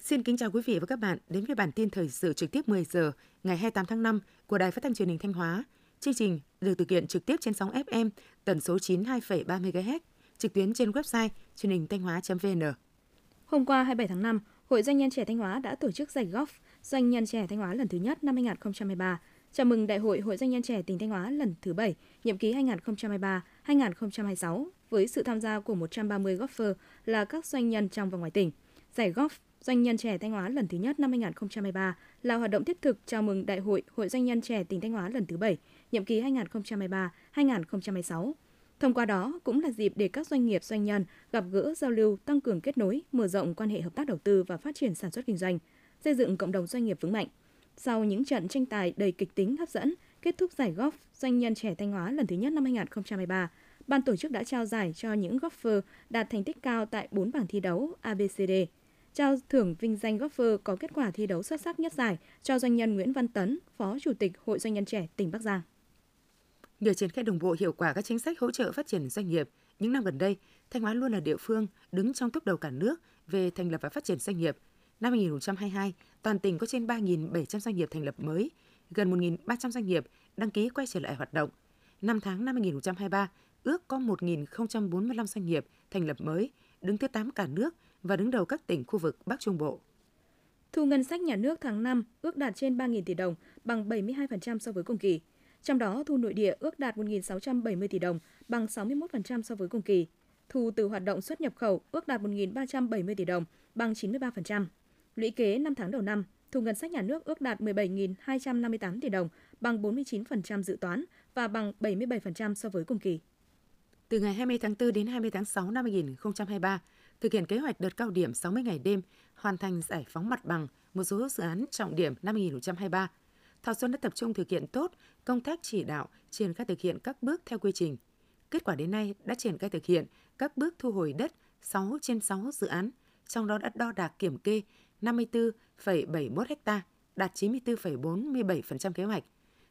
Xin kính chào quý vị và các bạn đến với bản tin thời sự trực tiếp 10 giờ ngày 28 tháng 5 của Đài Phát thanh Truyền hình Thanh Hóa. Chương trình được thực hiện trực tiếp trên sóng FM tần số 92,3 MHz, trực tuyến trên website truyền hình thanh hóa.vn. Hôm qua 27 tháng 5, Hội Doanh nhân trẻ Thanh Hóa đã tổ chức giải golf Doanh nhân trẻ Thanh Hóa lần thứ nhất năm 2023, chào mừng Đại hội Hội Doanh nhân trẻ tỉnh Thanh Hóa lần thứ 7, nhiệm kỳ 2023-2026 với sự tham gia của 130 golfer là các doanh nhân trong và ngoài tỉnh. Giải golf Doanh nhân trẻ Thanh Hóa lần thứ nhất năm 2023 là hoạt động thiết thực chào mừng Đại hội Hội Doanh nhân trẻ tỉnh Thanh Hóa lần thứ 7, nhiệm kỳ 2023-2026. Thông qua đó cũng là dịp để các doanh nghiệp doanh nhân gặp gỡ giao lưu, tăng cường kết nối, mở rộng quan hệ hợp tác đầu tư và phát triển sản xuất kinh doanh, xây dựng cộng đồng doanh nghiệp vững mạnh. Sau những trận tranh tài đầy kịch tính hấp dẫn, kết thúc giải golf Doanh nhân trẻ Thanh Hóa lần thứ nhất năm 2023, ban tổ chức đã trao giải cho những golfer đạt thành tích cao tại 4 bảng thi đấu ABCD trao thưởng vinh danh golfer có kết quả thi đấu xuất sắc nhất giải cho doanh nhân Nguyễn Văn Tấn, Phó Chủ tịch Hội Doanh nhân trẻ tỉnh Bắc Giang. Nhờ triển khai đồng bộ hiệu quả các chính sách hỗ trợ phát triển doanh nghiệp, những năm gần đây, Thanh Hóa luôn là địa phương đứng trong top đầu cả nước về thành lập và phát triển doanh nghiệp. Năm 2022, toàn tỉnh có trên 3.700 doanh nghiệp thành lập mới, gần 1.300 doanh nghiệp đăng ký quay trở lại hoạt động. Năm tháng năm 2023, ước có 1.045 doanh nghiệp thành lập mới, đứng thứ 8 cả nước và đứng đầu các tỉnh khu vực Bắc Trung Bộ. Thu ngân sách nhà nước tháng 5 ước đạt trên 3.000 tỷ đồng, bằng 72% so với cùng kỳ. Trong đó, thu nội địa ước đạt 1.670 tỷ đồng, bằng 61% so với cùng kỳ. Thu từ hoạt động xuất nhập khẩu ước đạt 1.370 tỷ đồng, bằng 93%. Lũy kế 5 tháng đầu năm, thu ngân sách nhà nước ước đạt 17.258 tỷ đồng, bằng 49% dự toán và bằng 77% so với cùng kỳ. Từ ngày 20 tháng 4 đến 20 tháng 6 năm 2023, thực hiện kế hoạch đợt cao điểm 60 ngày đêm, hoàn thành giải phóng mặt bằng một số dự án trọng điểm năm 2023. Thọ Xuân đã tập trung thực hiện tốt công tác chỉ đạo, triển khai thực hiện các bước theo quy trình. Kết quả đến nay đã triển khai thực hiện các bước thu hồi đất 6 trên 6 dự án, trong đó đã đo đạc kiểm kê 54,71 ha, đạt 94,47% kế hoạch.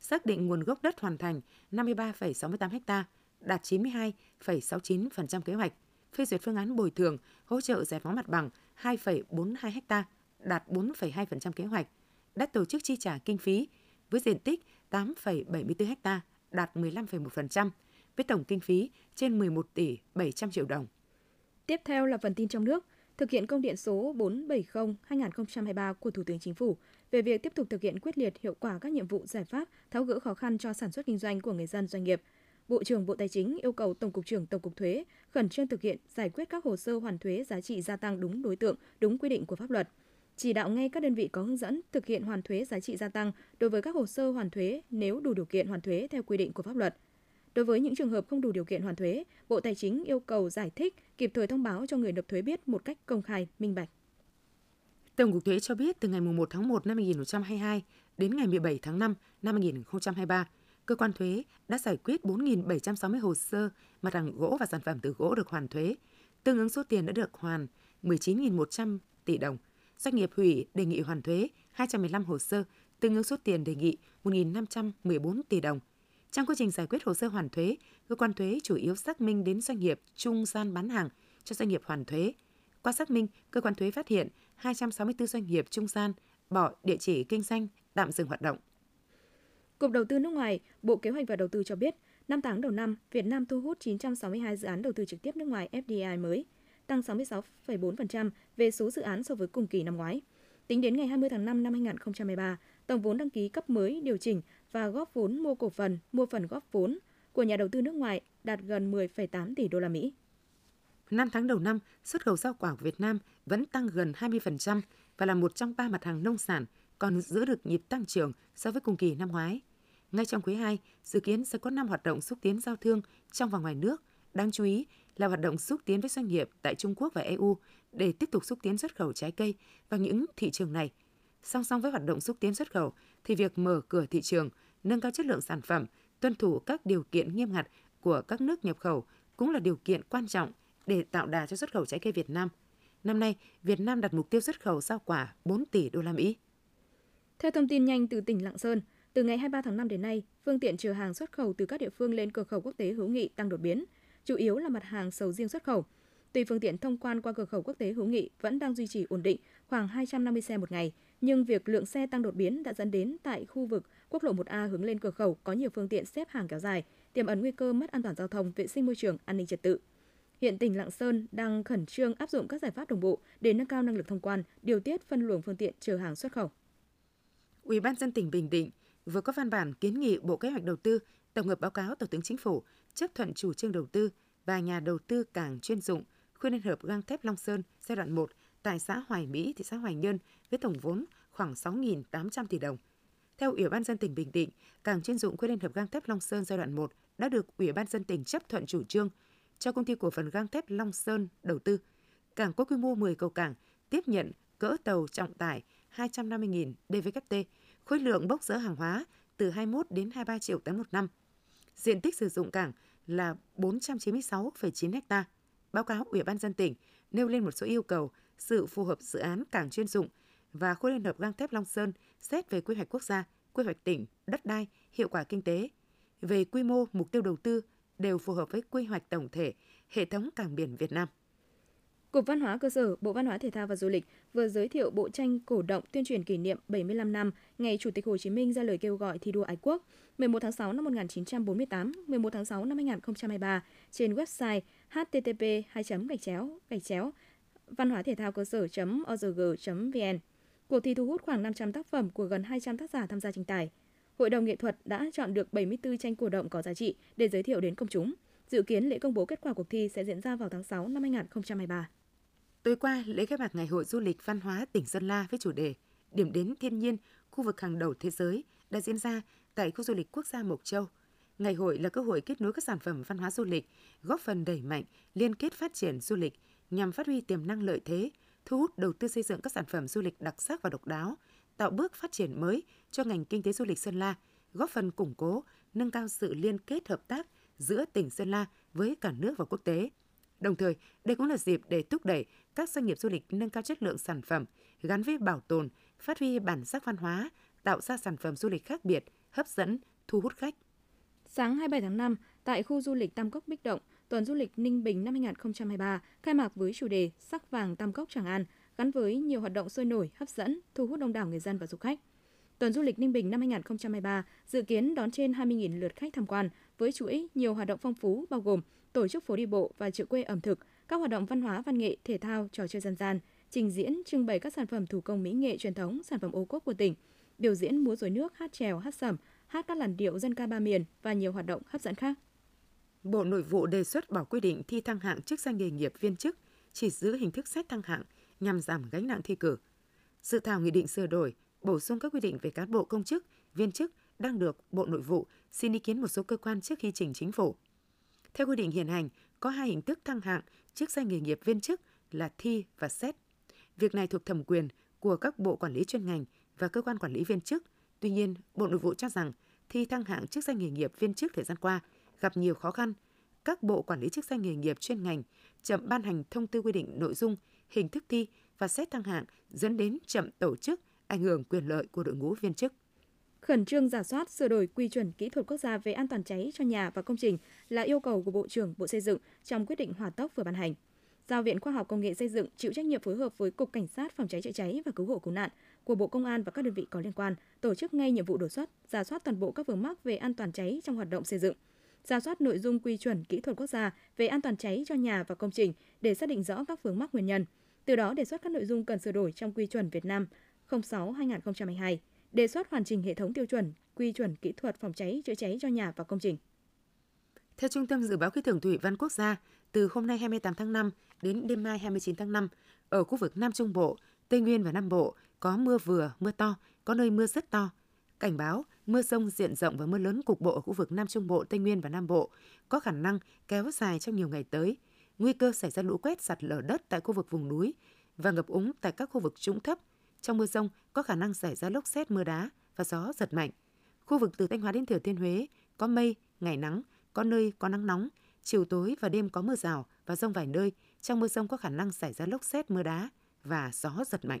Xác định nguồn gốc đất hoàn thành 53,68 ha, đạt 92,69% kế hoạch phê duyệt phương án bồi thường, hỗ trợ giải phóng mặt bằng 2,42 ha, đạt 4,2% kế hoạch, đã tổ chức chi trả kinh phí với diện tích 8,74 ha, đạt 15,1%, với tổng kinh phí trên 11 tỷ 700 triệu đồng. Tiếp theo là phần tin trong nước, thực hiện công điện số 470-2023 của Thủ tướng Chính phủ về việc tiếp tục thực hiện quyết liệt hiệu quả các nhiệm vụ giải pháp tháo gỡ khó khăn cho sản xuất kinh doanh của người dân doanh nghiệp – Bộ trưởng Bộ Tài chính yêu cầu Tổng cục trưởng Tổng cục Thuế khẩn trương thực hiện giải quyết các hồ sơ hoàn thuế giá trị gia tăng đúng đối tượng, đúng quy định của pháp luật. Chỉ đạo ngay các đơn vị có hướng dẫn thực hiện hoàn thuế giá trị gia tăng đối với các hồ sơ hoàn thuế nếu đủ điều kiện hoàn thuế theo quy định của pháp luật. Đối với những trường hợp không đủ điều kiện hoàn thuế, Bộ Tài chính yêu cầu giải thích, kịp thời thông báo cho người nộp thuế biết một cách công khai, minh bạch. Tổng cục Thuế cho biết từ ngày 1 tháng 1 năm 2022 đến ngày 17 tháng 5 năm 2023, cơ quan thuế đã giải quyết 4.760 hồ sơ mặt hàng gỗ và sản phẩm từ gỗ được hoàn thuế, tương ứng số tiền đã được hoàn 19.100 tỷ đồng. Doanh nghiệp hủy đề nghị hoàn thuế 215 hồ sơ, tương ứng số tiền đề nghị 1.514 tỷ đồng. Trong quá trình giải quyết hồ sơ hoàn thuế, cơ quan thuế chủ yếu xác minh đến doanh nghiệp trung gian bán hàng cho doanh nghiệp hoàn thuế. Qua xác minh, cơ quan thuế phát hiện 264 doanh nghiệp trung gian bỏ địa chỉ kinh doanh tạm dừng hoạt động. Cục Đầu tư nước ngoài, Bộ Kế hoạch và Đầu tư cho biết, năm tháng đầu năm, Việt Nam thu hút 962 dự án đầu tư trực tiếp nước ngoài FDI mới, tăng 66,4% về số dự án so với cùng kỳ năm ngoái. Tính đến ngày 20 tháng 5 năm 2013, tổng vốn đăng ký cấp mới điều chỉnh và góp vốn mua cổ phần, mua phần góp vốn của nhà đầu tư nước ngoài đạt gần 10,8 tỷ đô la Mỹ. Năm tháng đầu năm, xuất khẩu rau quả của Việt Nam vẫn tăng gần 20% và là một trong ba mặt hàng nông sản còn giữ được nhịp tăng trưởng so với cùng kỳ năm ngoái. Ngay trong quý 2, dự kiến sẽ có 5 hoạt động xúc tiến giao thương trong và ngoài nước. Đáng chú ý là hoạt động xúc tiến với doanh nghiệp tại Trung Quốc và EU để tiếp tục xúc tiến xuất khẩu trái cây vào những thị trường này. Song song với hoạt động xúc tiến xuất khẩu thì việc mở cửa thị trường, nâng cao chất lượng sản phẩm, tuân thủ các điều kiện nghiêm ngặt của các nước nhập khẩu cũng là điều kiện quan trọng để tạo đà cho xuất khẩu trái cây Việt Nam. Năm nay, Việt Nam đặt mục tiêu xuất khẩu rau quả 4 tỷ đô la Mỹ. Theo thông tin nhanh từ tỉnh Lạng Sơn, Từ ngày 23 tháng 5 đến nay, phương tiện chở hàng xuất khẩu từ các địa phương lên cửa khẩu quốc tế Hữu Nghị tăng đột biến, chủ yếu là mặt hàng sầu riêng xuất khẩu. Tuy phương tiện thông quan qua cửa khẩu quốc tế Hữu Nghị vẫn đang duy trì ổn định khoảng 250 xe một ngày, nhưng việc lượng xe tăng đột biến đã dẫn đến tại khu vực quốc lộ 1A hướng lên cửa khẩu có nhiều phương tiện xếp hàng kéo dài, tiềm ẩn nguy cơ mất an toàn giao thông, vệ sinh môi trường, an ninh trật tự. Hiện tỉnh Lạng Sơn đang khẩn trương áp dụng các giải pháp đồng bộ để nâng cao năng lực thông quan, điều tiết phân luồng phương tiện chở hàng xuất khẩu. Ủy ban dân tỉnh Bình Định vừa có văn bản kiến nghị Bộ Kế hoạch Đầu tư tổng hợp báo cáo Thủ tướng Chính phủ chấp thuận chủ trương đầu tư và nhà đầu tư cảng chuyên dụng khu liên hợp gang thép Long Sơn giai đoạn 1 tại xã Hoài Mỹ, thị xã Hoài Nhơn với tổng vốn khoảng 6.800 tỷ đồng. Theo Ủy ban dân tỉnh Bình Định, cảng chuyên dụng khu liên hợp gang thép Long Sơn giai đoạn 1 đã được Ủy ban dân tỉnh chấp thuận chủ trương cho công ty cổ phần gang thép Long Sơn đầu tư. Cảng có quy mô 10 cầu cảng, tiếp nhận cỡ tàu trọng tải 250.000 DVKT, khối lượng bốc dỡ hàng hóa từ 21 đến 23 triệu tấn một năm. Diện tích sử dụng cảng là 496,9 ha. Báo cáo Ủy ban dân tỉnh nêu lên một số yêu cầu sự phù hợp dự án cảng chuyên dụng và khu liên hợp gang thép Long Sơn xét về quy hoạch quốc gia, quy hoạch tỉnh, đất đai, hiệu quả kinh tế. Về quy mô, mục tiêu đầu tư đều phù hợp với quy hoạch tổng thể hệ thống cảng biển Việt Nam. Cục Văn hóa Cơ sở, Bộ Văn hóa Thể thao và Du lịch vừa giới thiệu bộ tranh cổ động tuyên truyền kỷ niệm 75 năm ngày Chủ tịch Hồ Chí Minh ra lời kêu gọi thi đua ái quốc 11 tháng 6 năm 1948, 11 tháng 6 năm 2023 trên website http 2 gạch chéo gạch chéo văn hóa thể thao cơ sở org.vn. Cuộc thi thu hút khoảng 500 tác phẩm của gần 200 tác giả tham gia tranh tài. Hội đồng nghệ thuật đã chọn được 74 tranh cổ động có giá trị để giới thiệu đến công chúng. Dự kiến lễ công bố kết quả cuộc thi sẽ diễn ra vào tháng 6 năm 2023. Tối qua, lễ khai mạc Ngày hội du lịch văn hóa tỉnh Sơn La với chủ đề Điểm đến thiên nhiên, khu vực hàng đầu thế giới đã diễn ra tại khu du lịch quốc gia Mộc Châu. Ngày hội là cơ hội kết nối các sản phẩm văn hóa du lịch, góp phần đẩy mạnh liên kết phát triển du lịch nhằm phát huy tiềm năng lợi thế, thu hút đầu tư xây dựng các sản phẩm du lịch đặc sắc và độc đáo, tạo bước phát triển mới cho ngành kinh tế du lịch Sơn La, góp phần củng cố, nâng cao sự liên kết hợp tác giữa tỉnh Sơn La với cả nước và quốc tế. Đồng thời, đây cũng là dịp để thúc đẩy các doanh nghiệp du lịch nâng cao chất lượng sản phẩm gắn với bảo tồn, phát huy bản sắc văn hóa, tạo ra sản phẩm du lịch khác biệt, hấp dẫn, thu hút khách. Sáng 27 tháng 5, tại khu du lịch Tam Cốc Bích Động, Tuần du lịch Ninh Bình năm 2023 khai mạc với chủ đề Sắc vàng Tam Cốc Tràng An, gắn với nhiều hoạt động sôi nổi, hấp dẫn, thu hút đông đảo người dân và du khách. Tuần du lịch Ninh Bình năm 2023 dự kiến đón trên 20.000 lượt khách tham quan với chuỗi nhiều hoạt động phong phú bao gồm tổ chức phố đi bộ và chợ quê ẩm thực, các hoạt động văn hóa, văn nghệ, thể thao, trò chơi dân gian, trình diễn, trưng bày các sản phẩm thủ công mỹ nghệ truyền thống, sản phẩm ô cốp của tỉnh, biểu diễn múa rối nước, hát trèo, hát sẩm, hát các làn điệu dân ca ba miền và nhiều hoạt động hấp dẫn khác. Bộ Nội vụ đề xuất bỏ quy định thi thăng hạng chức danh nghề nghiệp viên chức, chỉ giữ hình thức xét thăng hạng nhằm giảm gánh nặng thi cử. Dự thảo nghị định sửa đổi, bổ sung các quy định về cán bộ công chức, viên chức đang được Bộ Nội vụ xin ý kiến một số cơ quan trước khi trình chính phủ. Theo quy định hiện hành, có hai hình thức thăng hạng chức danh nghề nghiệp viên chức là thi và xét. Việc này thuộc thẩm quyền của các bộ quản lý chuyên ngành và cơ quan quản lý viên chức. Tuy nhiên, Bộ Nội vụ cho rằng thi thăng hạng chức danh nghề nghiệp viên chức thời gian qua gặp nhiều khó khăn. Các bộ quản lý chức danh nghề nghiệp chuyên ngành chậm ban hành thông tư quy định nội dung, hình thức thi và xét thăng hạng dẫn đến chậm tổ chức, ảnh hưởng quyền lợi của đội ngũ viên chức. Khẩn trương giả soát sửa đổi quy chuẩn kỹ thuật quốc gia về an toàn cháy cho nhà và công trình là yêu cầu của Bộ trưởng Bộ Xây dựng trong quyết định hỏa tốc vừa ban hành. Giao Viện Khoa học Công nghệ Xây dựng chịu trách nhiệm phối hợp với Cục Cảnh sát Phòng cháy chữa cháy và Cứu hộ Cứu nạn của Bộ Công an và các đơn vị có liên quan tổ chức ngay nhiệm vụ đột xuất, giả soát toàn bộ các vướng mắc về an toàn cháy trong hoạt động xây dựng, ra soát nội dung quy chuẩn kỹ thuật quốc gia về an toàn cháy cho nhà và công trình để xác định rõ các vướng mắc nguyên nhân. Từ đó đề xuất các nội dung cần sửa đổi trong quy chuẩn Việt Nam 06-2022, đề xuất hoàn chỉnh hệ thống tiêu chuẩn quy chuẩn kỹ thuật phòng cháy chữa cháy cho nhà và công trình. Theo Trung tâm Dự báo Khí tượng Thủy văn Quốc gia, từ hôm nay 28 tháng 5 đến đêm mai 29 tháng 5, ở khu vực Nam Trung Bộ, Tây Nguyên và Nam Bộ có mưa vừa, mưa to, có nơi mưa rất to. Cảnh báo mưa rông diện rộng và mưa lớn cục bộ ở khu vực Nam Trung Bộ, Tây Nguyên và Nam Bộ có khả năng kéo dài trong nhiều ngày tới. Nguy cơ xảy ra lũ quét sạt lở đất tại khu vực vùng núi và ngập úng tại các khu vực trũng thấp. Trong mưa rông có khả năng xảy ra lốc xét mưa đá và gió giật mạnh. Khu vực từ Thanh Hóa đến Thừa Thiên Huế có mây, ngày nắng, có nơi có nắng nóng, chiều tối và đêm có mưa rào và rông vài nơi. Trong mưa rông có khả năng xảy ra lốc xét mưa đá và gió giật mạnh.